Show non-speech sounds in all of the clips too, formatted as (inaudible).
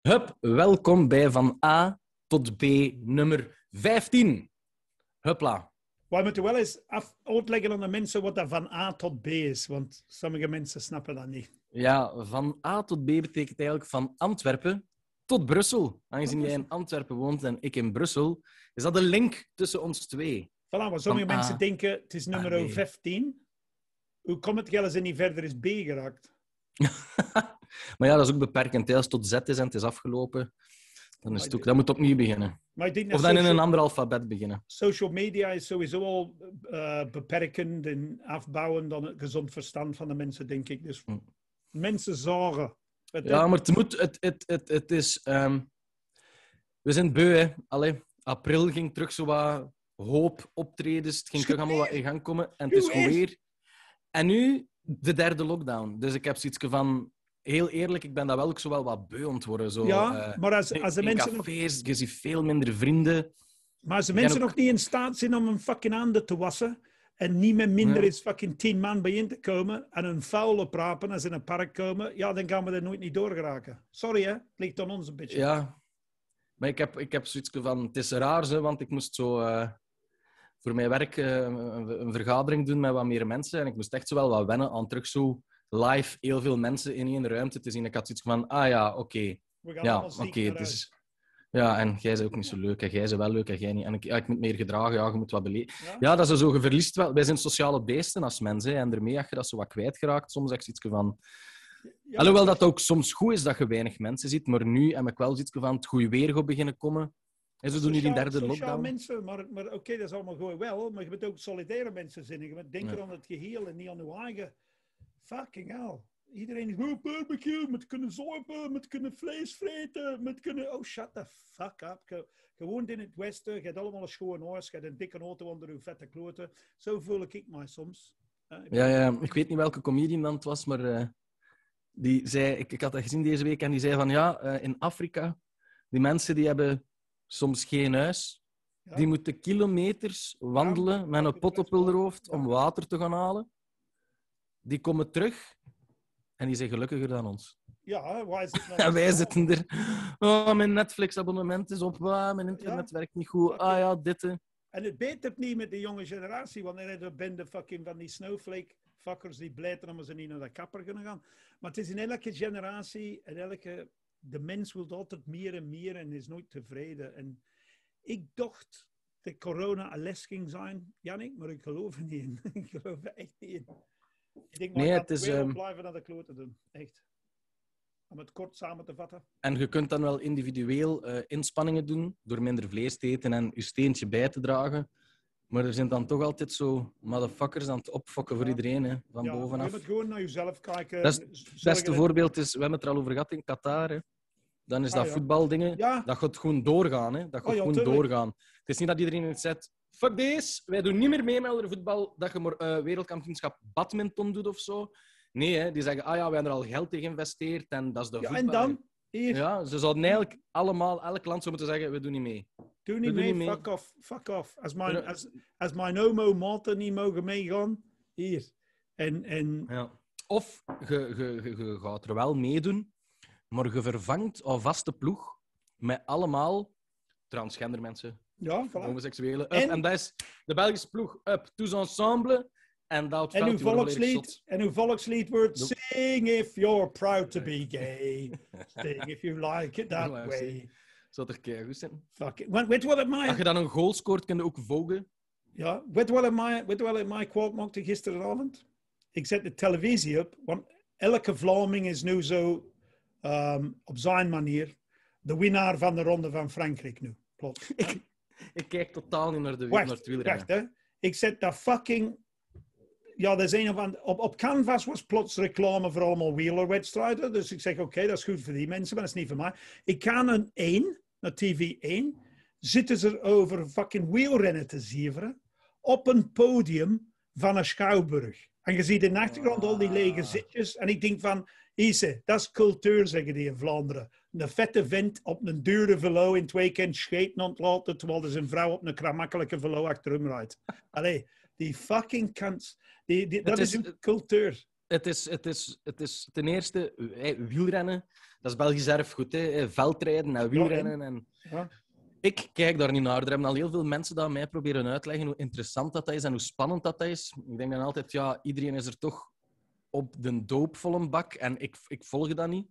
Hup, welkom bij Van A tot B nummer 15. Hupla. Wij moeten wel eens af- uitleggen aan de mensen wat dat van A tot B is, want sommige mensen snappen dat niet. Ja, van A tot B betekent eigenlijk van Antwerpen tot Brussel. Aangezien jij in Antwerpen woont en ik in Brussel, is dat de link tussen ons twee. Voilà, sommige Van A mensen denken het is nummer naar B. 15. Hoe komt het dat ze niet verder is B geraakt? (laughs) maar ja, dat is ook beperkend. Als het tot Z is en het is afgelopen, dan, is het ook, dan moet het opnieuw beginnen. Maar ik denk Of dan in een ander alfabet beginnen. social media is sowieso al eh, beperkend en afbouwend dan het gezond verstand van de mensen, denk ik. Dus Hm. mensen zorgen. Het- Ja, maar het moet... Het, het, het, het is... ehm, we zijn beu, hè. Allee, april ging terug zo wat hoop optredens. Het ging terug allemaal wat in gang komen. En het is goed weer. En nu de derde lockdown. Dus ik heb zoiets van... Heel eerlijk, ik ben dat wel ook zo wel wat beu worden. Zo, ja, eh, maar als, als de in mensen nog je ziet veel minder vrienden. Maar als de mensen nog niet in staat zijn om hun fucking handen te wassen en niet met minder Ja. is fucking tien man bijeen te komen en een vuil oprapen als ze in een park komen, ja, dan gaan we er nooit niet doorgeraken. Sorry hè, het ligt aan ons een beetje. Ja. Maar ik heb, ik heb zoiets van... Het is raar, hè, want ik moest zo... eh, voor mijn werk eh, een, vergadering doen met wat meer mensen. En ik moest echt zo wel wat wennen aan terug zo live heel veel mensen in één ruimte te zien. Ik had zoiets van, ah ja, oké. Ja, oké. naar dus... Ja, en jij bent ook niet zo leuk. En jij bent wel leuk en jij niet. En ik, ja, ik moet meer gedragen. Ja, je moet wat beleven. Ja? Ja, dat is zo. Je verliest wel. Wij zijn sociale beesten als mensen. En daarmee heb je dat zo wat kwijtgeraakt. Soms echt iets van... Alhoewel dat ook soms goed is dat je weinig mensen ziet. Maar nu heb ik wel zoiets van het goede weer gaat beginnen komen. En ze doen die sociaal- derde lockdown. mensen, maar, maar oké, dat is allemaal goed wel, maar je bent ook solidaire mensen zinnen. Je moet denken Ja. aan het geheel en niet aan je eigen. Fucking hell. Iedereen is barbecue, met kunnen zorpen, met kunnen vlees vreten, met kunnen... Oh, shut the fuck up. Je, je woont in het westen, je hebt allemaal een schoon huis, je hebt een dikke auto onder je vette kloten. Zo voel ik mij soms. Eh, ik Ja, ja, ik weet niet welke comedian dan het was, maar eh, die zei, ik, ik had dat gezien deze week en die zei van ja, eh, in Afrika, die mensen die hebben soms geen huis. Ja. Die moeten kilometers wandelen met een pot op hun hoofd om water te gaan halen. Die komen terug en die zijn gelukkiger dan ons. Ja, waar is het (laughs) nou? En wij zitten er. Oh, mijn Netflix-abonnement is op. ah, mijn internet werkt niet goed. Ah ja, dit. En het betert niet met de jonge generatie, want er zijn bende fucking van die snowflake fuckers die blijten omdat ze niet naar de kapper kunnen gaan. Maar het is in elke generatie en elke... De mens wil altijd meer en meer en is nooit tevreden. En ik dacht dat corona een les ging zijn, Jannik, maar ik geloof er niet in. (laughs) ik geloof er echt niet in. Ik denk, Nee, het is, weer ehm, blijven naar de kloten doen. Echt. Om het kort samen te vatten. En je kunt dan wel individueel eh, inspanningen doen door minder vlees te eten en je steentje bij te dragen. Maar er zijn dan toch altijd zo motherfuckers aan het opfokken voor Ja. iedereen, hè, van ja, je bovenaf. moet gewoon naar jezelf kijken. Dat is Zorgen Het beste voorbeeld is, we hebben het er al over gehad in Qatar. Hè. Dan is Ah, dat ja. voetbaldingen. Ja, Dat gaat gewoon doorgaan. Hè. Dat gaat Oh ja, gewoon tuurlijk. doorgaan. Het is niet dat iedereen het zegt. Fuck deze, wij doen niet meer mee met voetbal. Dat je maar eh, wereldkampioenschap badminton doet of zo. Nee, hè. die zeggen, ah ja, we hebben er al geld in geïnvesteerd en dat is de ja voetbal. en dan? Hier, Ja, ze zouden eigenlijk allemaal, elk land zou moeten zeggen, we doen niet mee. Doe niet mee, niet mee. fuck off, fuck off. Als mijn, als, als mijn homo maten niet mogen meegaan, hier. En, en Ja. Of je gaat er wel meedoen, maar je vervangt een vaste ploeg met allemaal transgender mensen, ja, voilà. homoseksuelen. En- En, dat is de Belgische ploeg. Up, tous ensemble. En dat En uw volkslied, en uw volkslied wordt Sing if you're proud to be (laughs) gay. Sing if you like it that (laughs) Ja, way. Zou toch keihard zijn? Fuck it. Weet je wat het Als mij... je dan een goal scoort, kun je ook vogen. Ja, weet je wat het mij, kwaad maakte gisteravond? Ik zet de televisie op, want elke Vlaming is nu zo ehm, op zijn manier de winnaar van de Ronde van Frankrijk nu. Klopt. (laughs) Ik kijk totaal niet naar, de, Wacht, naar het wielrennen. wacht hè. Ik zet dat fucking... Ja, dat is een of ander... Op, op Canvas was plots reclame voor allemaal wielerwedstrijden. Dus ik zeg, oké, dat is goed voor die mensen, maar dat is niet voor mij. Ik ga een 1, naar TV 1, zitten ze er over fucking wielrennen te zieveren op een podium van een schouwburg. En je ziet in de achtergrond al die lege Ah. zitjes. En ik denk van, Ise, dat is cultuur, zeggen die in Vlaanderen. Een vette vent op een dure velo in het weekend scheten ontlaten, terwijl er zijn vrouw op een kramakkelijke velo achter hem rijdt. Allee, Die fucking kans. Die, die, dat is is- cultuur. Het is, het, is, het is ten eerste eh, wielrennen. Dat is Belgisch erfgoed. Hè. Eh, Veldrijden en wielrennen. En... Ja. Ik kijk daar niet naar. Er hebben al heel veel mensen dat aan mij proberen uitleggen hoe interessant dat, dat is en hoe spannend dat, dat is. Ik denk dan altijd, ja, iedereen is er toch op de doop vol een bak. En ik, ik volg dat niet.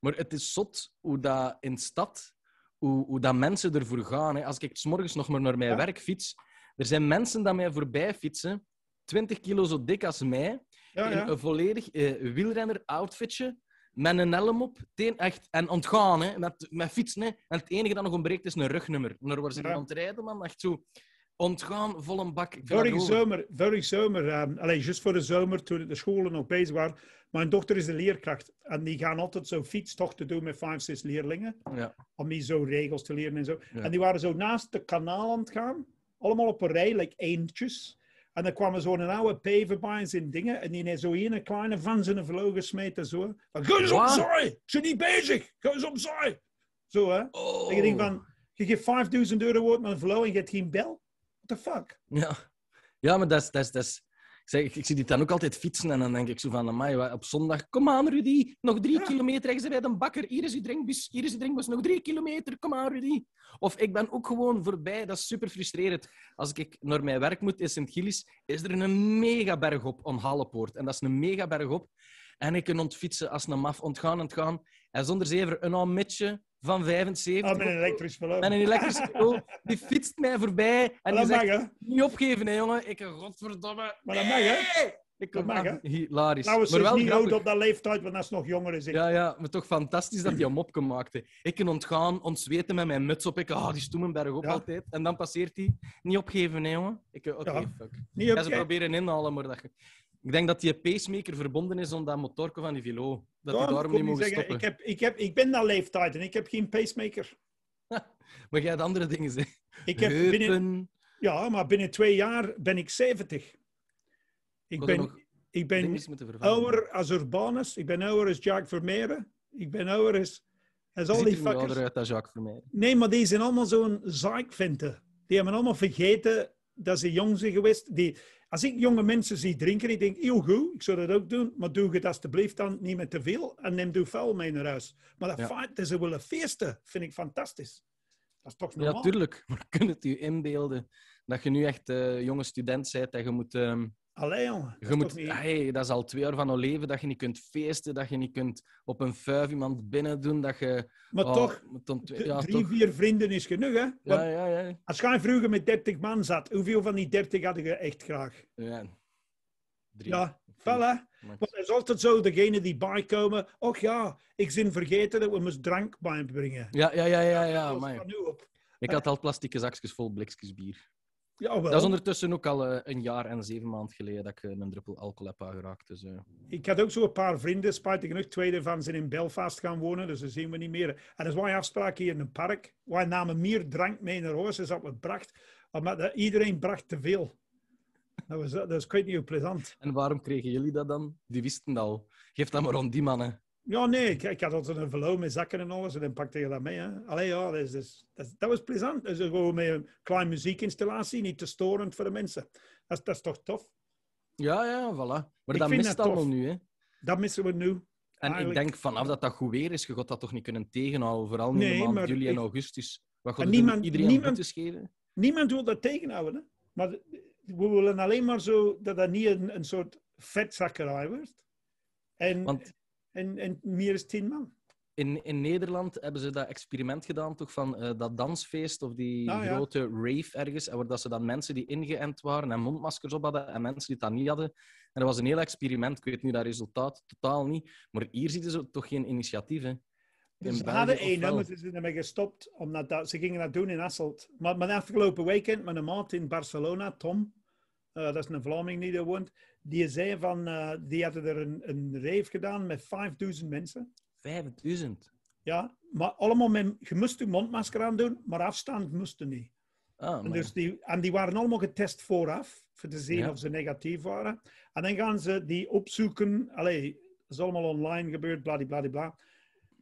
Maar het is zot hoe dat in de stad, hoe, hoe dat mensen ervoor gaan. Hè. Als ik 's morgens nog maar naar mijn Ja. werk fiets, er zijn mensen die mij voorbij fietsen, 20 kilo zo dik als mij, Ja, in een volledig eh, wielrenner-outfitje, met een helm op, teen, echt, en ontgaan, hè, met, met fietsen. Hè. En het enige dat nog ontbreekt is een rugnummer. Naar waar ze aan het rijden, man. Echt zo ontgaan, vol een bak. Vorige zomer, vorige zomer um, alleen juist voor de zomer, toen de scholen nog bezig waren. Mijn dochter is een leerkracht en die gaan altijd zo fietstochten doen met vijf, zes leerlingen. Ja. Om die zo regels te leren en zo. Ja. En die waren zo naast de kanaal aan het gaan. Allemaal op een rij, like eentjes. En dan kwam er zo'n oude paver bij en zijn dingen. En die heeft zo een kleine van zijn vlogen gesmeten. Zo. Van, Ga eens opzij! Ik ben niet bezig! Ga eens opzij! Zo hè. Oh. En je denkt van, je geeft 5000 euro uit met een en je hebt geen bel? What the fuck? Ja. ja, maar dat is... Dat is, dat is... Ik, zeg, ik, ik zie die dan ook altijd fietsen en dan denk ik zo van, amai, op zondag, kom aan Rudy, nog drie Ja. kilometer, is bij de bakker, hier is uw drinkbus, hier is uw drinkbus, nog drie kilometer, kom aan Rudy. Of ik ben ook gewoon voorbij, dat is super frustrerend. Als ik naar mijn werk moet in Sint-Gilles, is er een mega berg op, on Hallepoort. En dat is een mega berg op. En ik kan ontfietsen als een maf, ontgaan, ontgaan. En zonder zever een oud van 75, Ah, met een elektrisch met een elektrische auto, die fietst mij voorbij en die mag, zegt, niet opgeven, hè, jongen. Ik, godverdomme. Maar dat mag, hè? Ik Dat mag, hè? Hilarisch. Trouwens, maar wel niet oud op dat leeftijd, want dat is nog jonger is ik. Ja, ja, maar toch fantastisch dat hij een mopje maakte. Ik kan ontgaan, ontzweten met mijn muts op. Ik, ah, die stoemen berg op Ja. altijd. En dan passeert hij. Niet opgeven, hè, jongen. Ik, oké, Ja. fuck. Niet Ja, op, ze proberen inhalen, maar dat... Ik denk dat die pacemaker verbonden is aan dat motorke van die vilo. Dat die Ja, daarom niet mogen zeggen, stoppen. Ik, heb, ik, heb, ik ben dat leeftijd en ik heb geen pacemaker. (laughs) Maar jij hebt andere dingen, zeg. Ik heb Heupen. binnen, ja, maar binnen twee jaar ben ik 70. Ik ben, ik ben ouder als Urbanus. Ik ben ouder als Jacques Vermeeren. Ik ben ouder als, als al die er niet ouder fuckers. uit dan Jacques Vermeer. Nee, maar die zijn allemaal zo'n zeikvinten. Die hebben allemaal vergeten dat ze jong zijn geweest. Die, als ik jonge mensen zie drinken, ik denk, heel goed, ik zou dat ook doen, maar doe het alsjeblieft dan niet met te veel en neem doe vuil mee naar huis. Maar dat Ja. feit dat ze willen feesten, vind ik fantastisch. Dat is toch Ja, normaal? tuurlijk. (laughs) Maar kun je het je inbeelden dat je nu echt eh, jonge student bent en je moet... ehm, Allee, jongen. Dat Je is moet, niet- hey, dat is al twee jaar van je leven dat je niet kunt feesten, dat je niet kunt op een vuif iemand binnen doen, dat je... Maar oh, toch, twee- ja, drie, toch. vier vrienden is genoeg, hè? Want Ja, ja, ja. Als jij vroeger met 30 man zat, hoeveel van die 30 hadden je echt graag? ja. Drie. Ja, voilà. max. Want het is altijd zo, degene die bijkomen. Och ja, ik zin vergeten dat we moest drank bijbrengen. Ja, ja, ja, ja, ja, nu op. Ik had al plastieke zakjes vol blikjes bier. Ja, wel. Dat is ondertussen ook al eh, een jaar en zeven maanden geleden dat ik eh, een druppel alcohol heb aangeraakt. Dus, eh, Ik had ook zo een paar vrienden, spijtig genoeg. Twee daarvan zijn in Belfast gaan wonen, dus dat zien we niet meer. En dus wij afspraken hier in een park. Wij namen meer drank mee naar huis als dat we bracht. Maar dat- iedereen bracht te veel. Dat was, dat was kwijt niet plezant. En waarom kregen jullie dat dan? Die wisten dat al. Geef dat maar aan die mannen. Ja, nee, ik, ik had altijd een verloop met zakken en alles en dan pakte je dat mee. Hè. Allee, ja, dat, is, dat, is- dat, was plezant. Dus gewoon met een kleine muziekinstallatie, niet te storend voor de mensen. Dat, is- dat is toch tof? Ja, ja, voilà. Maar Ik dat mist dat allemaal nu, hè. Dat missen we nu. En ik denk vanaf dat dat goed weer is, je gaat dat toch niet kunnen tegenhouden. Vooral in Nee, de maand juli en ik- augustus. Wat gaat niemand- iedereen niemand- geven? Niemand wil dat tegenhouden. Hè? Maar we willen alleen maar zo dat dat niet een, een soort vetzakkerij wordt. En, Want en, en meer is tien man. in, in Nederland hebben ze dat experiment gedaan, toch, van eh, dat dansfeest of die Ah, ja. grote rave ergens, en waar dat ze dan mensen die ingeënt waren en mondmaskers op hadden en mensen die dat niet hadden. En dat was een heel experiment. Ik weet nu dat resultaat totaal niet. Maar hier zitten ze toch geen initiatief, hè. Dus ze hadden één, maar ze zijn ermee gestopt. Omdat dat, ze gingen dat doen in Asselt. Maar mijn afgelopen weekend, mijn maat in Barcelona, Tom, eh, dat is een Vlaming die daar woont, die zei van, eh, die hadden er een, een rave gedaan met 5000 mensen. 5000. Ja, maar allemaal met, je moest je mondmasker aan doen, maar afstand moest niet. Ah, En, dus die, en die waren allemaal getest vooraf, voor te zien Ja. of ze negatief waren. En dan gaan ze die opzoeken. Allee, dat is allemaal online gebeurd, bladibladibla.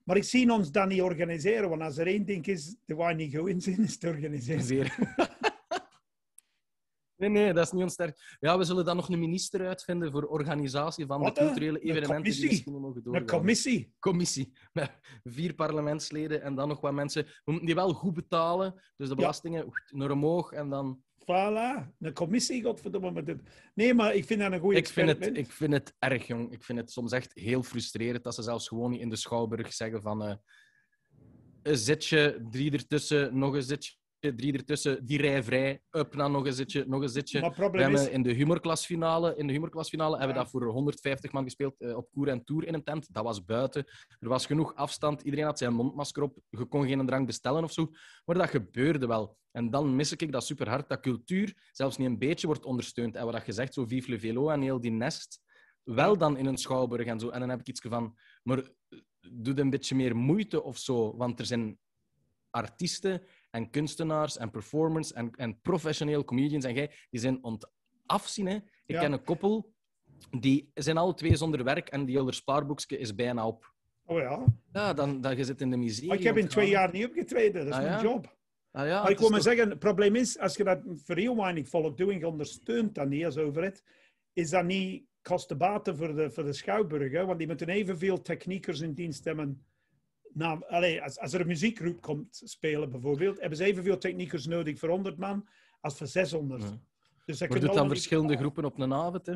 Maar ik zie ons dat niet organiseren, want als er één ding is dat wij niet goed in zijn, is te organiseren. (laughs) Nee, nee, dat is niet ons sterk. Ja, we zullen dan nog een minister uitvinden voor organisatie van Wat, de culturele Een evenementen die commissie? misschien niet mogen doorgaan. Een commissie. commissie met vier parlementsleden en dan nog wat mensen. We moeten die wel goed betalen, dus de belastingen oeh, naar omhoog en dan... Voilà. Een commissie, godverdomme. Nee, maar ik vind dat een goede Ik vind, het, ik vind het erg, jong. Ik vind het soms echt heel frustrerend dat ze zelfs gewoon niet in de Schouwburg zeggen van... eh, een zitje, drie ertussen, nog een zitje, drie ertussen, die rij vrij, up naar nog een zitje, nog een zitje. We hebben is... in de humorklasfinale, in de humorklasfinale hebben we dat voor 150 man gespeeld eh, op Koer en Tour in een tent. Dat was buiten. Er was genoeg afstand. Iedereen had zijn mondmasker op. Je kon geen drank bestellen of zo. Maar dat gebeurde wel. En dan mis ik dat super hard. Dat cultuur zelfs niet een beetje wordt ondersteund. En wat dat gezegd, zo Vive le Velo en heel die nest. Wel dan in een schouwburg en zo. En dan heb ik iets van... Maar eh, doe een beetje meer moeite of zo. Want er zijn artiesten en kunstenaars en performers en, en professioneel comedians en jij, die zijn ont afzien. Hè. Ik Ja. ken een koppel, die zijn alle twee zonder werk en die hele spaarboekje is bijna op. Oh ja. Ja, dan, dan je zit in de miserie. Maar ik heb in twee jaar niet opgetreden. Dat is Ah, mijn ja? job. Ah, ja, maar ik wil maar toch- zeggen, het probleem is, als je dat voor heel weinig volk doet en je ondersteunt dat niet als overheid, is dat niet kostenbaten voor de, voor de schouwburg. Hè? Want die moeten evenveel techniekers in dienst hebben. Nou, allee, als, als er een muziekgroep komt spelen bijvoorbeeld, hebben ze evenveel techniekers nodig voor 100 man als voor 600. Ja. Dus dat dan verschillende betalen. groepen op een avond. Hè?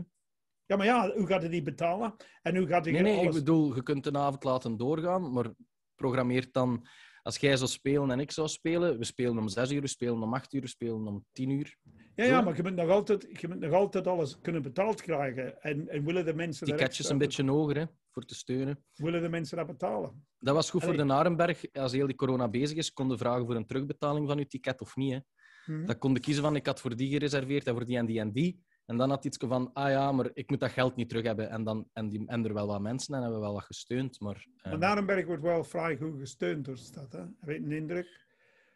Ja, maar ja, hoe gaat je die betalen? En hoe gaat je Nee, nee, ik bedoel, je kunt een avond laten doorgaan, maar programmeert dan... Als jij zou spelen en ik zou spelen, we spelen om zes uur, we spelen om acht uur, we spelen om tien uur. Ja, ja, maar je moet nog altijd, je moet nog altijd alles kunnen betaald krijgen. En, en willen de mensen Die dat catches een beetje hoger, hè, voor te steunen. willen de mensen dat betalen? Dat was goed voor de Narenberg. Als heel die corona bezig is, kon je vragen voor een terugbetaling van je ticket of niet. Hè. Hm. Dan kon je kiezen van, ik had voor die gereserveerd en voor die en die en die. En dan had iets van, ah ja, maar ik moet dat geld niet terug hebben. En, dan, en, die, en er wel wat mensen en hebben we wel wat gesteund. Maar, eh, Maar Narenberg wordt wel vrij goed gesteund door de stad. Hè? Heb je een indruk?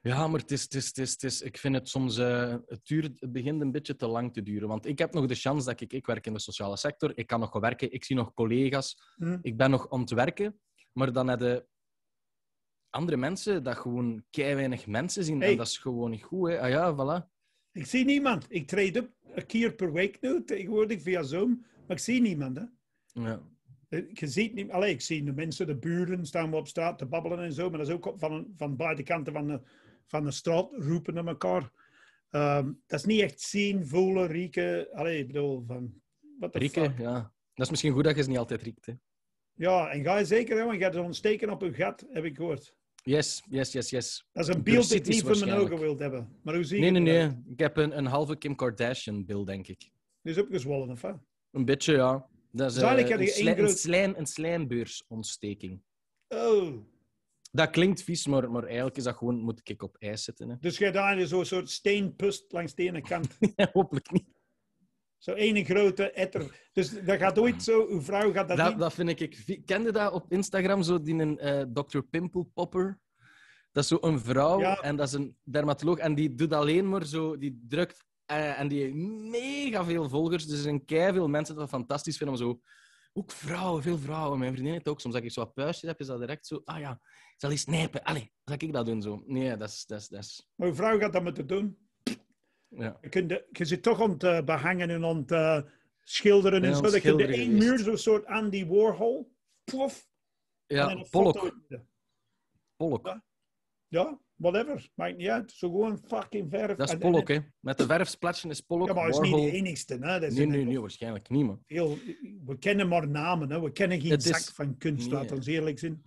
Ja, maar het is, het is, het is, het is, ik vind het soms... eh, het, duurt, het begint een beetje te lang te duren. Want ik heb nog de chance dat ik... Ik werk in de sociale sector. Ik kan nog werken. Ik zie nog collega's. Hm? Ik ben nog aan het werken. Maar dan hebben andere mensen dat gewoon kei weinig mensen zien. Hey. En dat is gewoon niet goed. Hè. Ah ja, voilà. Ik zie niemand. Ik treed op een keer per week nu, tegenwoordig via Zoom. Maar ik zie niemand. Hè? Ja. Je ziet niet... Allee, ik zie de mensen, de buren, staan we op straat te babbelen en zo. Maar dat is ook van, van beide kanten van de, van de straat, roepen naar elkaar. Ehm, dat is niet echt zien, voelen, rieken. Allee, ik bedoel, van... Rieken, ja. Dat is misschien goed dat je ze niet altijd riekt. Hè. Ja, en ga je zeker, hè, want je gaat er ontsteken op je gat, heb ik gehoord. Yes, yes, yes, yes. Dat is een beeld dat ik cities niet voor mijn ogen wilt hebben. Maar hoe zie Nee, je nee, het nee. Ik heb een, een halve Kim Kardashian-beeld, denk ik. Die is opgezwollen, of wat? Een beetje, ja. Dat is Dus eh, een, slijm, een, slijm, een slijmbeursontsteking. Oh. Dat klinkt vies, maar, maar eigenlijk is dat gewoon... Moet ik op ijs zitten. Hè. Dus je hebt daar zo'n soort steenpust langs de ene kant. (laughs) Hopelijk niet. Zo'n ene grote etter. Dus dat gaat ooit zo, uw vrouw gaat dat, Dat, niet... dat vind ik... ik kende dat op Instagram, zo die een eh, Dr. Pimple Popper? Dat is zo een vrouw Ja. en dat is een dermatoloog en die doet alleen maar zo... Die drukt... eh, en die heeft mega veel volgers. Dus er zijn veel mensen dat fantastisch vinden om zo... Ook vrouwen, veel vrouwen. Mijn vriendin heeft ook. Soms als ik zo wat puistjes heb, is dat direct zo... Ah ja, zal eens snijpen. Allee, zal ik dat doen zo? Nee, dat is... Dat is, dat is Maar uw vrouw gaat dat moeten doen. ja. Je, kunt de- je zit toch aan het eh, behangen en aan het eh, schilderen en zo. het Dat je de één muur zo'n soort Andy Warhol... Plof. Ja, Pollock. Pollock. Ja, whatever. Maakt niet uit. Zo gewoon fucking verf. Dat is Pollock, hè. Met de verfsplatje is Pollock. Ja, maar is niet de enigste. Hè. Dat Nee, nee, nee, waarschijnlijk niet, man. Heel, we kennen maar namen. Hè. We kennen geen is- zak van kunst, Nee. laat ons eerlijk zijn.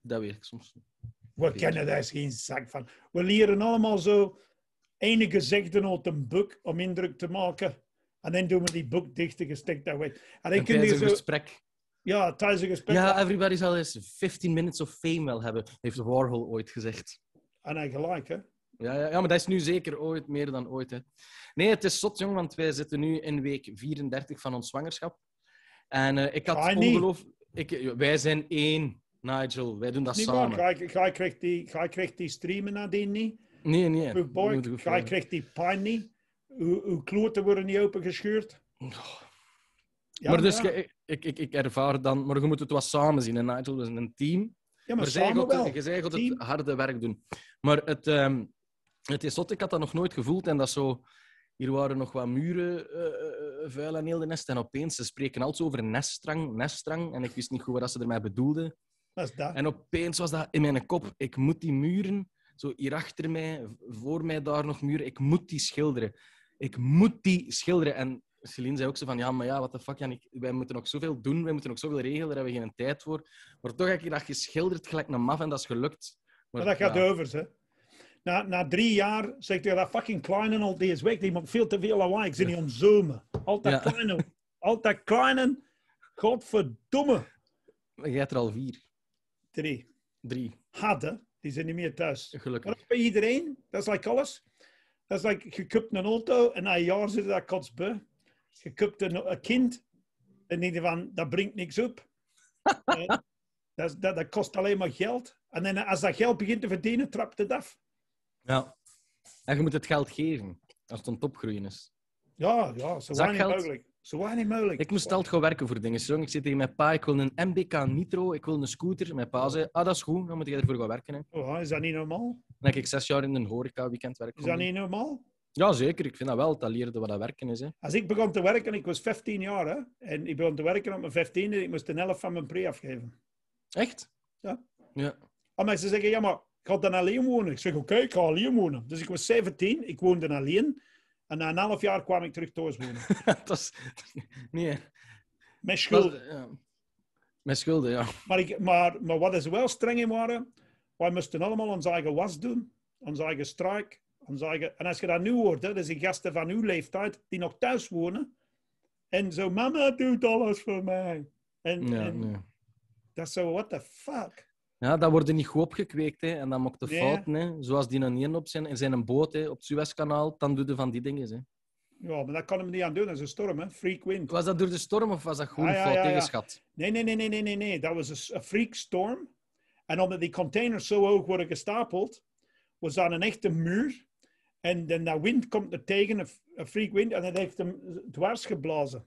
Dat weet ik soms niet. We Weet kennen daar geen zak van. We leren allemaal zo enige gezegden uit een boek om indruk te maken. En dan doen we die boek dicht en gestikt dat weg. En dan kun je zo... gesprek. Ja, tijdens een gesprek. Ja, everybody zal eens 15 minutes of fame wel hebben, heeft Warhol ooit gezegd. En hij gelijk, hè. Ja, ja, ja, maar dat is nu zeker ooit meer dan ooit. Hè. Nee, het is zot, jong, want wij zitten nu in week 34 van ons zwangerschap. En eh, ik had Ah, niet. ongeloof... Ik, wij zijn één, Nigel. Wij doen dat Niet waar. samen. Ga ik, ga ik krijgt die, ga krijgt die streamen nadien niet. Nee, nee. Uw boy, ga ik krijgt die pijn niet. Uw, uw kloten worden niet opengescheurd. Ja, maar dus, ja. ik, ik, ik ervaar dan... Maar je moet het wel samen zien, hè, Nigel. We zijn een team. Ja, maar Maar je gaat Team. het harde werk doen. Maar het, ehm, het is zot, ik had dat nog nooit gevoeld. En dat zo... hier waren nog wat muren eh, vuil en heel de nest. En opeens, ze spreken altijd over neststrang, neststrang. En ik wist niet goed wat ze ermee bedoelden. Dat is dat. En opeens was dat in mijn kop. Ik moet die muren, zo hier achter mij, voor mij daar nog muren, ik moet die schilderen. Ik moet die schilderen. En Celine zei ook zo van, ja, maar ja, wat de fuck, Janik, wij moeten nog zoveel doen, wij moeten nog zoveel regelen, daar hebben we geen tijd voor. Maar toch heb ik dat geschilderd gelijk een maf en dat is gelukt. Maar, Maar dat gaat ja, over, hè. Na, na drie jaar zegt hij dat fucking kleine al deze week. Die maakt veel te veel lawaai. Ik zit niet om zoomen. Altijd Ja. kleine. Altijd kleine. Godverdomme. Jij hebt er al vier. Drie. Drie, Hadden. Die zijn niet meer thuis. Maar gelukkig. dat is bij iedereen. Dat is like alles. Dat is like, je koopt een auto en na een jaar zit dat kotsbeu. Je koopt een, een kind en denk je van, dat brengt niks op. (laughs) Eh, dat, dat, dat kost alleen maar geld. En dan, als dat geld begint te verdienen, trapt het af. Ja. En je moet het geld geven, als het aan het opgroeien is. Ja, ja, zo weinig Zakgeld? mogelijk. Zo weinig mogelijk. Ik moest altijd gaan werken voor dingen. Jong. Ik zit tegen mijn pa, ik wil een MBK Nitro, ik wil een scooter. Mijn pa zei, ah, dat is goed, dan moet je ervoor gaan werken. Hè. Oh, is dat niet normaal? Dan heb ik zes jaar in een horeca weekend werk. Is dat niet normaal? Ja, zeker. Ik vind dat wel. Dat leerde wat dat werken is. Hè. Als ik begon te werken, ik was 15 jaar, hè, en ik begon te werken op mijn 15e, ik moest de helft van mijn pre afgeven. Echt? Ja. Ja. En mensen zeggen, ja, maar ik ga dan alleen wonen. Ik zeg, oké, ik ga alleen wonen. Dus ik was 17, ik woonde alleen. En na een half jaar kwam ik terug thuis wonen. (laughs) dat is... (laughs) Nee. Met Dat schuld. is- ja. Met schulden, ja. Maar, ik, maar, maar wat is wel streng in waren, wij moesten allemaal onze eigen was doen, onze eigen strijk. En als je dat nu hoort, hè, dus die gasten van uw leeftijd die nog thuis wonen, en zo, mama doet alles voor mij. En, Ja, en nee. dat is zo, what the fuck? ja, dat wordt niet goed opgekweekt. Hè. En dan maakt de fouten. Hè. Zoals die een een op zijn, in zijn boot hè, op het Suezkanaal. Dan doe je van die dingen. Hè. Ja, maar dat kan hem niet aan doen, dat is een storm, hè? freak wind. Was dat door de storm of was dat gewoon Ah, ja, fout ja, tegenschat? Nee, nee, nee, nee, nee, nee, nee. Dat was een een freak storm. En omdat die containers zo hoog worden gestapeld, was daar een echte muur. En dan dat wind komt er tegen, een, freak wind, en het heeft hem dwars geblazen.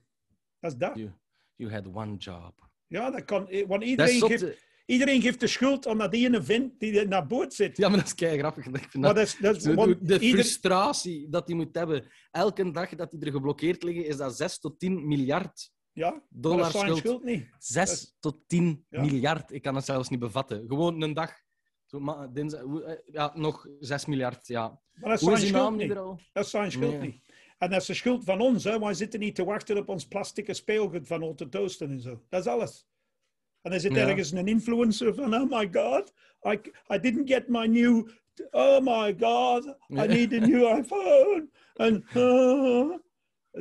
Dat is dat. You, you had one job. Ja, dat kan. eh, Want Dat iedereen, geeft, hè. iedereen geeft de schuld aan dat ene vent die naar boord zit. Ja, maar dat is kei grappig. Maar dat... dat is, dat is, De ieder- frustratie dat hij moet hebben. Elke dag dat die er geblokkeerd liggen, is dat 6 tot 10 miljard ja, dat dollar schuld. schuld niet. 6 tot 10 Ja. miljard. Ik kan het zelfs niet bevatten. Gewoon een dag. Zo, dinsdag, eh, ja, nog 6 miljard. Ja. Maar dat is Hoe zijn schuld niet. al? Dat is zijn schuld Nee. niet. En dat is de schuld van ons. Hè. Wij zitten niet te wachten op ons plastieke speelgoed van ons te toasten en zo. Dat is alles. En er zit Ja. ergens een influencer van, oh my god, I, I didn't get my new, oh my god, I need a new (laughs) iPhone. En uh,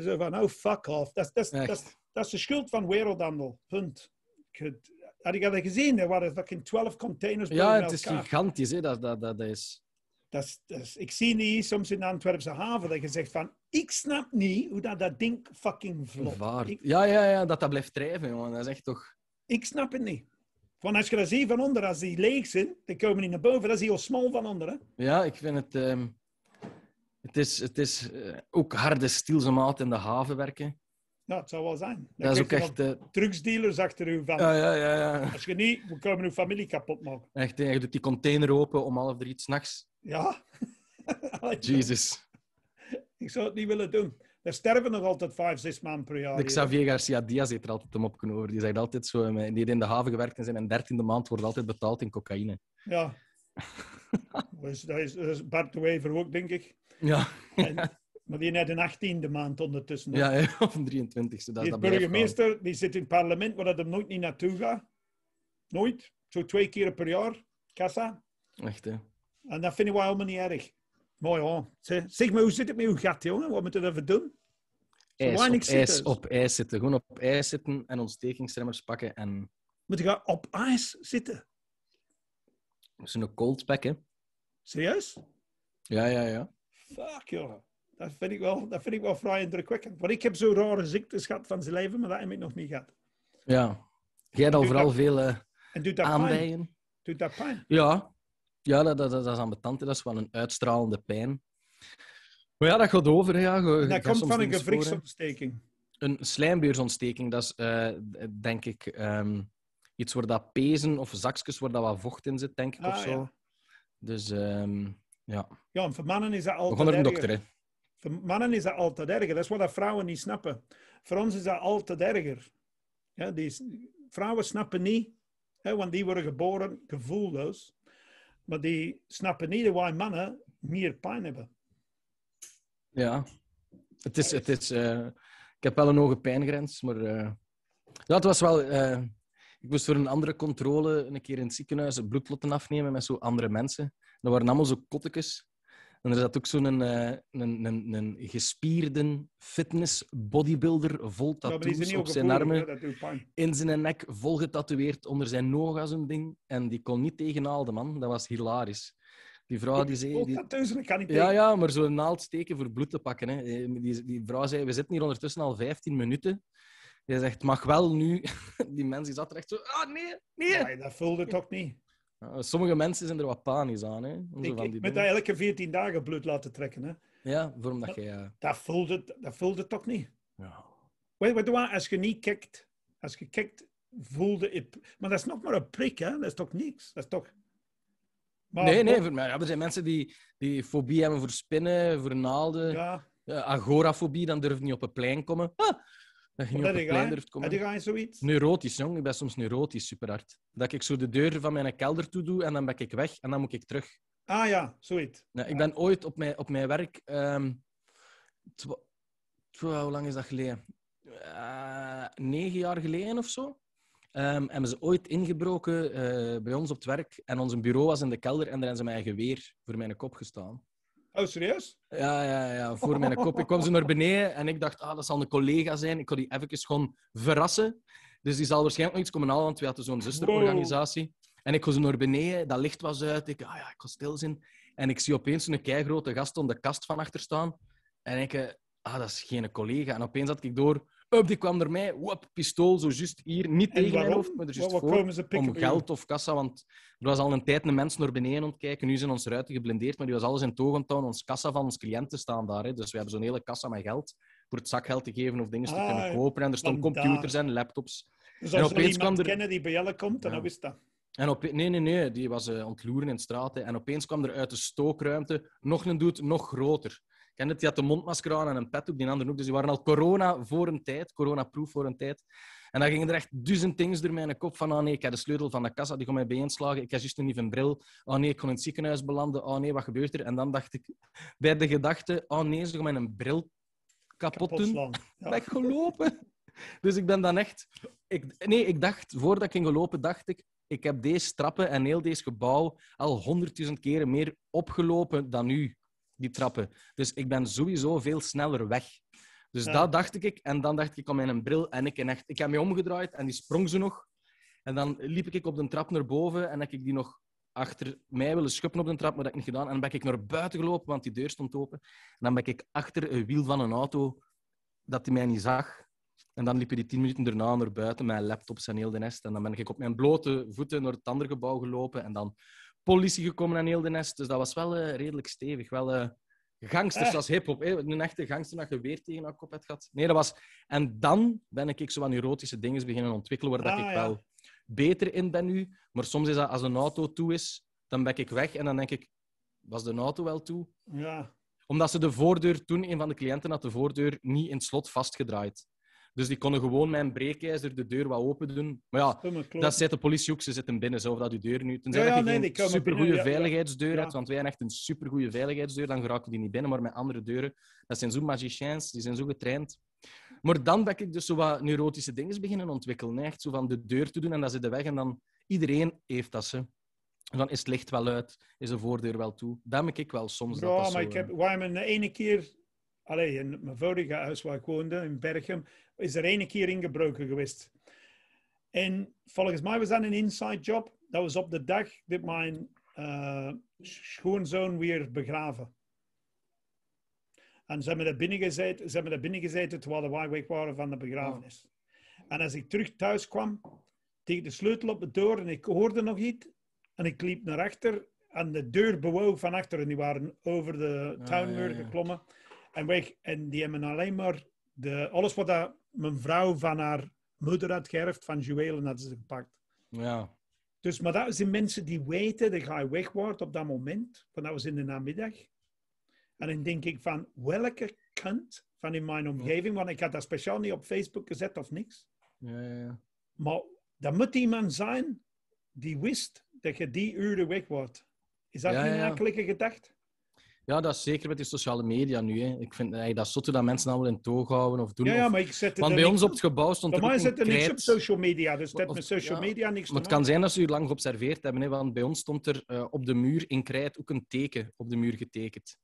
zo van, oh fuck off. Dat, is- dat, dat is de schuld van wereldhandel. Punt. Had- ik dat gezien? Er waren fucking 12 containers Ja, het is elkaar. gigantisch. Hè. Dat, dat, dat, is... Dat is, dat ik zie niet soms in de Antwerpse haven dat je zegt van, ik snap niet hoe dat, dat ding fucking. Ik, Ja, ja, ja, dat dat blijft drijven, jongen. Dat is echt toch... ik snap het niet. Want als je dat ziet van onder, als die leeg zijn, dan komen die naar boven. Dat is heel smal van onder. Hè? Ja, ik vind het... ehm, Het is, het is eh, ook harde stilzemaat in de haven werken. Ja, het zou wel zijn. Dan Dat is ook echt... eh, drugsdealers achter u van, ja, ja, ja, ja. als je niet, we komen uw familie kapot maken. Echt, je doet die container open om half drie 's nachts. Ja. (laughs) Jesus. ik zou het niet willen doen. Er sterven nog altijd vijf, zes man per jaar. De. Xavier Garcia Diaz heeft er altijd om opgenomen. over. Die zegt altijd zo, eh, die heeft in de haven gewerkt en zijn en dertiende maand wordt altijd betaald in cocaïne. Ja. (laughs) dat, is, dat, is, dat is Bart de Wever ook, denk ik. Ja, En, maar die net een achttiende maand ondertussen. ja (laughs) of een 23ste. Dat, die dat blijft burgemeester die zit in het parlement waar dat hem nooit niet naartoe gaat. Nooit. Zo twee keer per jaar. Kassa. Echt, hè. En dat vinden wij helemaal niet erg. Maar ja, zeg, maar, hoe zit het met uw gat, jongen? Wat moeten we even doen? IJs, op weinig ijs, zitten. op ijs zitten. Gewoon op ijs zitten en ontstekingsremmers pakken en Moet je op ijs zitten? zo'n cold pack, hè. Serieus? Ja, ja, ja. Fuck, jongen. Dat vind ik wel, dat vind ik wel vrij indrukwekkend. Want ik heb zo rare ziektes gehad van zijn leven, maar dat heb ik nog niet gehad. Ja. Jij hebt al Doet vooral dat- veel eh, En doet dat pijn? aanbijen. Doet dat pijn? Ja, ja dat, dat, dat, is ambetant. Dat is wel een uitstralende pijn. Maar ja, dat gaat over. Ja. Je- Dat komt van een gewrichtsontsteking. Een slijmbeursontsteking, dat is eh, denk ik ehm, iets waar dat pezen of zakjes waar dat wat vocht in zit, denk ik, of Ah, zo. ja. Dus ehm, ja, Ja, en voor mannen is dat we altijd gaan naar een dokter. Hè. Voor mannen is dat altijd erger. Dat is wat dat vrouwen niet snappen. Voor ons is dat altijd erger. Ja, die, vrouwen snappen niet, hè, want die worden geboren gevoelloos. Maar die snappen niet dat wij mannen meer pijn hebben. Ja. Het is... Het is eh, ik heb wel een hoge pijngrens, maar... eh, ja, het was wel... eh, ik moest voor een andere controle een keer in het ziekenhuis bloedklotten afnemen met zo andere mensen. Dat waren allemaal zo kottekes. En er zat ook zo'n eh, een, een, een gespierde fitness bodybuilder vol Ja, tattoos op zijn armen. hè, in zijn nek, vol getatoeëerd, onder zijn ogen als een ding. En die kon niet tegenhalen, man. Dat was hilarisch. Die vrouw die zei... Die... kan niet Ja, tegen. ja, maar zo'n naald steken voor bloed te pakken. Hè. Eh, Die, die vrouw zei, we zitten hier ondertussen al 15 minuten. Je zegt, mag wel nu. (laughs) Die mens die zat er echt zo... Ah, nee, nee. Nee, dat voelde toch niet. Sommige mensen zijn er wat panisch aan. Hè. Ik, van ik die met dingen. dat elke 14 dagen bloed laten trekken. Hè. Ja, jij... eh, Dat, voelde, dat voelde toch niet. Ja. Weet je wat doe je? Als je niet kijkt, als je kijkt, voelde het. Maar dat is nog maar een prik, hè? Dat is toch niks? Dat is toch. Maar Nee, nee, voor mij. Ja, er zijn mensen die, die fobie hebben voor spinnen, voor naalden. Ja, agorafobie, dan durft niet op een plein komen. Ah, dat je niet op een plein durft komen. Heb je zoiets? Neurotisch, jong. Ik ben soms neurotisch, super hard. Dat ik zo de deur van mijn kelder toe doe en dan ben ik weg en dan moet ik terug. Ah ja, zoiets. Nou, ik ben ooit op mijn, op mijn werk... ehm, hoe lang is dat geleden? Eh, negen jaar geleden of zo. ehm, hebben ze ooit ingebroken eh, bij ons op het werk. En ons bureau was in de kelder en daar hebben ze mij een geweer voor mijn kop gestaan. Oh, serieus? Ja, ja, ja, voor mijn kop. Ik kwam zo naar beneden en ik dacht, ah, dat zal een collega zijn. Ik kon die even gewoon verrassen. Dus die zal waarschijnlijk nog iets komen halen, want we hadden zo'n zusterorganisatie. En ik ga zo naar beneden, dat licht was uit. Ik, ah ja, ik ga stil zijn. En ik zie opeens zo'n keigrote gast om de kast van achter staan. En ik, eh, ah, dat is geen collega. En opeens had ik door, up, die kwam naar mij, pistool, zo juist hier. Niet En tegen mijn hoofd, maar er juist wat voor om geld of kassa, want er was al een tijd een mens naar beneden aan het kijken. Nu zijn onze ruiten geblindeerd, maar die was alles in houden. Ons kassa van ons cliënten staan daar. Hè. Dus we hebben zo'n hele kassa met geld voor het zakgeld te geven of dingen te Ah, kunnen kopen. En er stonden computers en laptops. Dus En als er opeens iemand kwam er- kennen die bij jullie komt, dan Ja. is dat. En op... Nee, nee, nee. Die was eh ontloeren in hè. En opeens kwam er uit de stookruimte nog een dude, nog groter. Ken het? Die had een mondmasker aan en een pet op die andere hoek. Dus die waren al corona voor een tijd. Corona-proof voor een tijd. En dan gingen er echt duizend dingen door mijn kop. Van, oh nee, ik heb de sleutel van de kassa, die kon mij bijeenslagen. Ik heb juist een nieuwe bril. Oh nee, ik kon in het ziekenhuis belanden. Oh nee, wat gebeurt er? En dan dacht ik bij de gedachte, oh nee, ze gaan mijn bril kapot, Kapot doen. Ja. Ben ik gelopen. Dus ik ben dan echt... Ik, nee, ik dacht, voordat ik ging lopen, dacht ik, ik heb deze trappen en heel deze gebouw al honderdduizend keren meer opgelopen dan nu, die trappen. Dus ik ben sowieso veel sneller weg. Dus Ja. dat dacht ik. En dan dacht ik aan mijn bril en ik, en echt, ik heb me omgedraaid en die sprong zo nog. En dan liep ik op de trap naar boven en heb ik die nog achter mij willen schuppen op de trap, maar dat heb ik niet gedaan. En dan ben ik naar buiten gelopen, want die deur stond open. En dan ben ik achter een wiel van een auto dat hij mij niet zag. En dan liepen die tien minuten daarna naar buiten met laptops en heel de nest. En dan ben ik op mijn blote voeten naar het andere gebouw gelopen. En dan politie gekomen en heel de nest. Dus dat was wel eh, redelijk stevig. Wel eh, gangsters Eh. zoals hip-hop. Een echte gangster dat je weer tegen haar kop hebt gehad. Nee, dat was... En dan ben ik zo wat neurotische dingen beginnen ontwikkelen waar dat Ah, ik ja. wel beter in ben nu. Maar soms is dat als een auto toe is, dan ben ik weg en dan denk ik, was de auto wel toe? Ja. Omdat ze de voordeur, toen een van de cliënten had de voordeur niet in het slot vastgedraaid. Dus die konden gewoon een breekijzer de deur wat open doen. Maar ja, Stomme dat zegt de politie ook, ze zitten binnen, zo, of dat deur nu... Tenzij Ja, ja, dat je nee, komen supergoeie veiligheidsdeur hebt, want wij hebben echt een supergoeie veiligheidsdeur, dan geraken die niet binnen. Maar met andere deuren, dat zijn zo magiciens, die zijn zo getraind. Maar dan ben ik dus zo wat neurotische dingen beginnen ontwikkelen. Echt zo van de deur te doen en dan zit de weg en dan... Iedereen heeft dat, ze. En dan is het licht wel uit, is de voordeur wel toe. Dat heb ik wel soms. dat Ja, dat maar zo, ik heb, hebben de ene keer, allee, in mijn vorige huis waar ik woonde, in Berchem, is er ene keer ingebroken geweest. En volgens mij was dat een inside job. Dat was op de dag dat mijn eh, schoonzoon weer begraven. En ze hebben daar binnen gezeten, ze hebben daar binnen gezeten terwijl wij weg waren van de begrafenis. En als ik terug thuis kwam, tegen de sleutel op de deur en ik hoorde nog iets. En ik liep naar achter en de deur bewoog van achter. En die waren over de Ah, tuinmuur ja, ja. geklommen. En weg. En die hebben alleen maar de, alles wat dat mijn vrouw van haar moeder had geërfd, van juwelen hadden ze gepakt. Ja. Dus, maar dat zijn mensen die weten dat je weg wordt op dat moment. Want dat was in de namiddag. En dan denk ik van, welke kant van in mijn omgeving, want ik had dat speciaal niet op Facebook gezet of niks. Ja, ja, ja. Maar dat moet iemand zijn die wist dat je die uren weg wordt. Is dat Ja, niet een ja. gedachte? Ja, dat is zeker met die sociale media nu. Hè. Ik vind eh, dat zotte dat mensen allemaal in toog houden of doen. Ja, maar ik zet het Want bij ons op het gebouw stond Bij er ook mij zit er niks op social media, dus dat met social ja. media niks Maar het kan zijn dat ze u lang geobserveerd hebben, hè, want bij ons stond er eh, op de muur in krijt ook een teken op de muur getekend.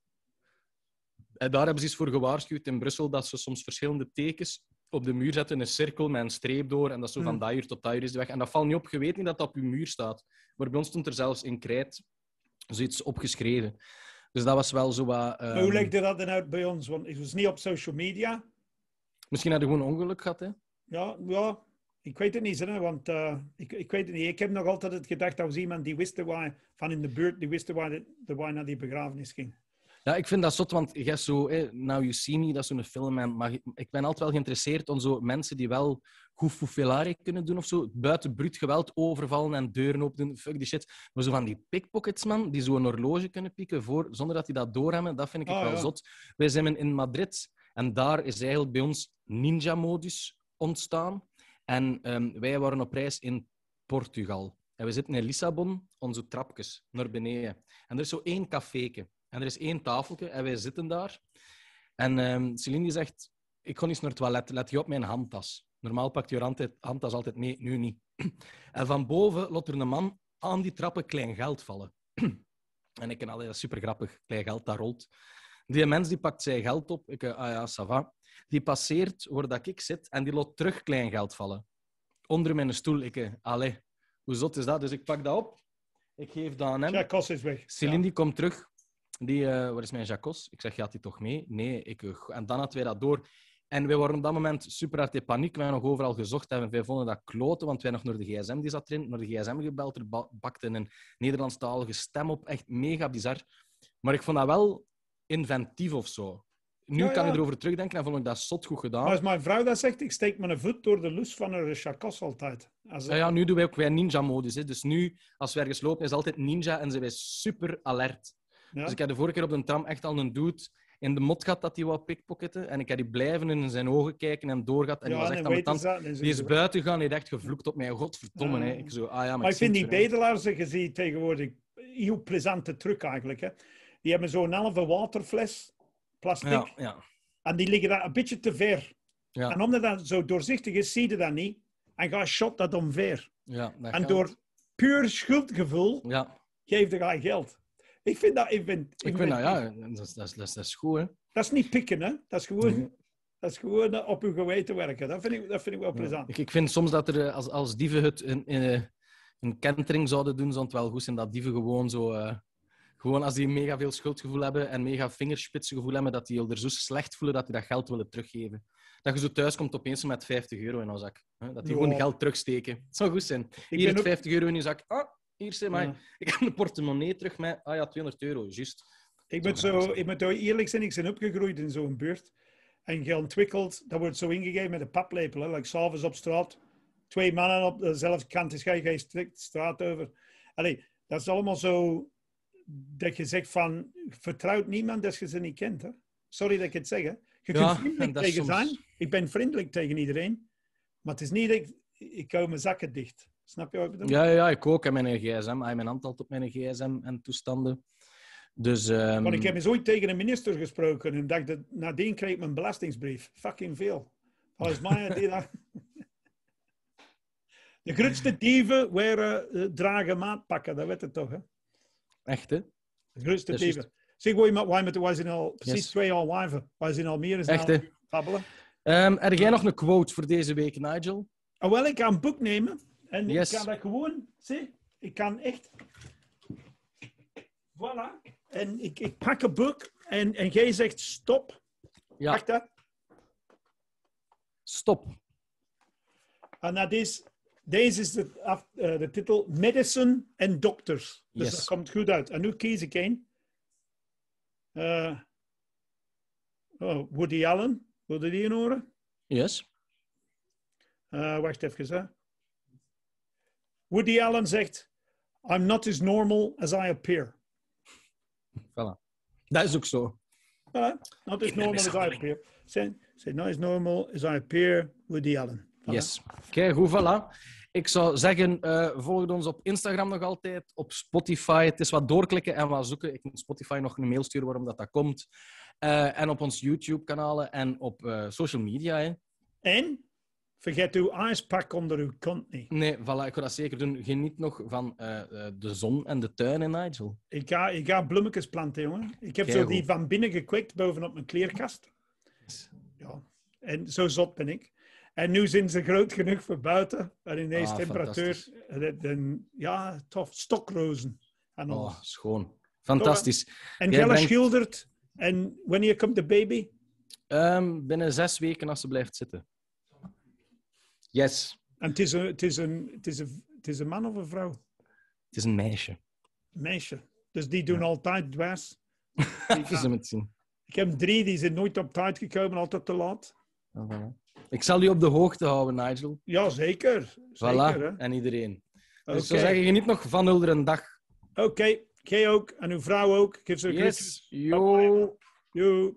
En daar hebben ze eens voor gewaarschuwd in Brussel dat ze soms verschillende tekens op de muur zetten, een cirkel met een streep door, en dat zo van Hmm. dat uur tot dat uur is de weg. En dat valt niet op, je weet niet dat dat op je muur staat. Maar bij ons stond er zelfs in krijt zoiets opgeschreven. Dus dat was wel zo wat... Maar ehm, hoe legde dat dan uit bij ons? Want het was niet op social media. Misschien hadden we gewoon ongeluk gehad, hè? Ja, ja ik weet het niet, hè, want eh, ik, ik weet het niet. Ik heb nog altijd het gedacht dat was iemand die wist waar, van in de buurt, die wist waar, de, de, waar naar die begrafenis ging. Ja, ik vind dat zot, want hebt zo, hè, Now You See Me, dat is zo'n film. En, maar ik ben altijd wel geïnteresseerd in zo mensen die wel goed foufelari kunnen doen of zo. Buiten bruut geweld overvallen en deuren openen. Fuck die shit. Maar zo van die pickpockets, man, die zo een horloge kunnen pikken voor, zonder dat die dat doorhebben, dat vind ik Ah, wel ja. zot. Wij zijn in Madrid en daar is eigenlijk bij ons ninja-modus ontstaan. En ehm, wij waren op reis in Portugal. En we zitten in Lissabon, onze trapjes, naar beneden. En er is zo één caféke. En er is één tafeltje en wij zitten daar. En ehm Celine die zegt, ik ga eens naar het toilet, let je op mijn handtas. Normaal pakt je hand- handtas altijd mee, nu niet. (clears throat) En van boven laat er een man aan die trappen klein geld vallen. (clears throat) En ik ken dat is super grappig, klein geld dat rolt. Die mens die pakt zijn geld op, ik, eh, ah ja, ça va. Die passeert waar dat ik zit en die laat terug klein geld vallen. Onder mijn stoel. Ik, eh, allee, hoe zot is dat? Dus ik pak dat op, ik geef dat aan hem. Ja, Kos is weg. Celine die komt terug. Die, eh waar is mijn jacos? Ik zeg, gaat die toch mee? Nee. Ik, eh, en dan hadden wij dat door. En wij waren op dat moment super hard in paniek. Hebben nog overal gezocht en wij vonden dat kloten, want wij nog naar de gsm, die zat erin, naar de gsm gebeld. Er ba- bakte een Nederlandstalige stem op. Echt mega bizar. Maar ik vond dat wel inventief of zo. Nu Ja, kan ja. ik erover terugdenken en vond ik dat zot goed gedaan. Maar als mijn vrouw dat zegt, ik steek mijn voet door de lus van haar chakos altijd. Als, Ja, ja, nu doen wij ook weer ninja-modus. Dus nu, als we ergens lopen, is altijd ninja en zijn wij super alert. Ja. Dus ik heb de vorige keer op de tram echt al een dude in de mot gehad dat hij wou pickpocketten. En ik heb die blijven in zijn ogen kijken en doorgaat. En die was echt aan weten tand. dat, Die is buiten gaan, hij heeft echt gevloekt op mij. Godverdomme. Ja. hè. Ik zo, ah ja, maar, Maar ik vind die bedelaars, je ziet tegenwoordig, heel plezante truc eigenlijk. Hè. Die hebben zo'n halve waterfles, plastic, en die liggen daar een beetje te ver. ja, En omdat dat zo doorzichtig is, zie je dat niet. En ga shot dat omver. ja, dat En door puur schuldgevoel Ja, geeft hij geld. Ik vind dat... Vind, ik vind dat, ja, dat is, dat dat dat is goed, hè. Dat is niet pikken, hè. Dat is gewoon, Mhm. dat is gewoon eh, op uw geweten werken. Dat vind ik, dat vind ik wel plezant. Ik, ik vind soms dat er, eh, als, als dieven het een, een, een kentering zouden doen, zou het wel goed zijn dat dieven gewoon zo... eh, gewoon als die mega veel schuldgevoel hebben en mega vingerspitsengevoel hebben, dat die er zo slecht voelen dat die dat geld willen teruggeven. Dat je zo thuis komt opeens met 50 euro in je zak. Hè? Dat die gewoon geld terugsteken. Het zou goed zijn. Ik Hier ben heb ook- 50 euro in je zak. Ah, hier zeg maar. Ja. Ik heb een portemonnee terug met... Ah ja, 200 euro, juist. Ik moet, Zo zo, ik moet eerlijk zijn, ik ben opgegroeid in zo'n buurt. En geontwikkeld, dat wordt zo ingegeven met een paplepel. Hè. Like s'avonds op straat, twee mannen op dezelfde kant is, ga je strikt de straat over. Allee, dat is allemaal zo dat je zegt van, vertrouwt niemand als je ze niet kent. Hè. Sorry dat ik het zeg. Hè. Je Ja, kunt en vriendelijk dat tegen soms- zijn. Ik ben vriendelijk tegen iedereen. Maar het is niet dat ik, ik hou mijn zakken dicht. Snap je wat ik bedoel? Ja, ja, ik ook. En mijn gsm. Ah, mijn hand altijd op mijn gsm en toestanden. Dus... ehm, Want ik heb eens ooit tegen een minister gesproken en dacht dat nadien kreeg ik mijn belastingsbrief. Fucking veel. Volgens mij die dat... (laughs) De grootste dieven waren eh, dragen maatpakken, dat weet je toch, hè? Echt, hè? De grootste is dieven. Zeg, waar met wij met wij zijn al precies Yes. twee al wijven. Wij zijn al meer eens Echt, hè? babbelen. Heb jij nog een quote voor deze week, Nigel? Oh, wel, ik ga een boek nemen en Yes. ik kan dat gewoon, zie, ik kan echt, voilà. En ik, ik pak een boek en, en jij zegt stop, Ja, pak dat. stop. En dat is, deze is de, af, eh, de titel Medicine and Doctors. Dus Yes. dat komt goed uit. En nu kies ik één. Eh, oh, Woody Allen. Wilde die een horen? Yes. Eh, wacht even. Hè. Woody Allen zegt... I'm not as normal as I appear. Voilà. Dat is ook zo. Voilà. Not as normal as I appear. Say, say, not as normal as I appear, Woody Allen. Voilà. Yes. Kijk, goed, voilà. Ik zou zeggen, eh volg ons op Instagram nog altijd, op Spotify. Het is wat doorklikken en wat zoeken. Ik moet Spotify nog een mail sturen waarom dat, dat komt. Eh, en op ons YouTube-kanalen en op eh, social media. Hè. En, vergeet uw ijspak onder uw kont niet. Nee, voilà, ik ga dat zeker doen. Geniet nog van eh, eh, de zon en de tuin, hè, Nigel. Ik ga, ik ga bloemetjes planten, jongen. Ik heb zo die van binnen gekweekt bovenop mijn kleerkast. Ja, en zo zot ben ik. En nu zijn ze groot genoeg voor buiten. En in deze Ah, temperatuur, eh, ja, tof, stokrozen. En. Oh, schoon. Fantastisch. en brengt- schildert. En wanneer komt de baby? Ehm, binnen zes weken als ze blijft zitten. Yes, En het is een, het is een, het is een, het is een man of een vrouw? het is een meisje. Een meisje. Dus die doen altijd dwars. (laughs) Zien. Ik heb drie, die zijn nooit op tijd gekomen, altijd te laat. Ah, voilà. Ik zal u op de hoogte houden, Nigel. Ja, zeker. Voilà, hè. en iedereen. Dus ik zou zeggen, geniet nog van Hulder een dag. Oké, jij ook. En uw vrouw ook. Geef ze een Yes, yo. Yo.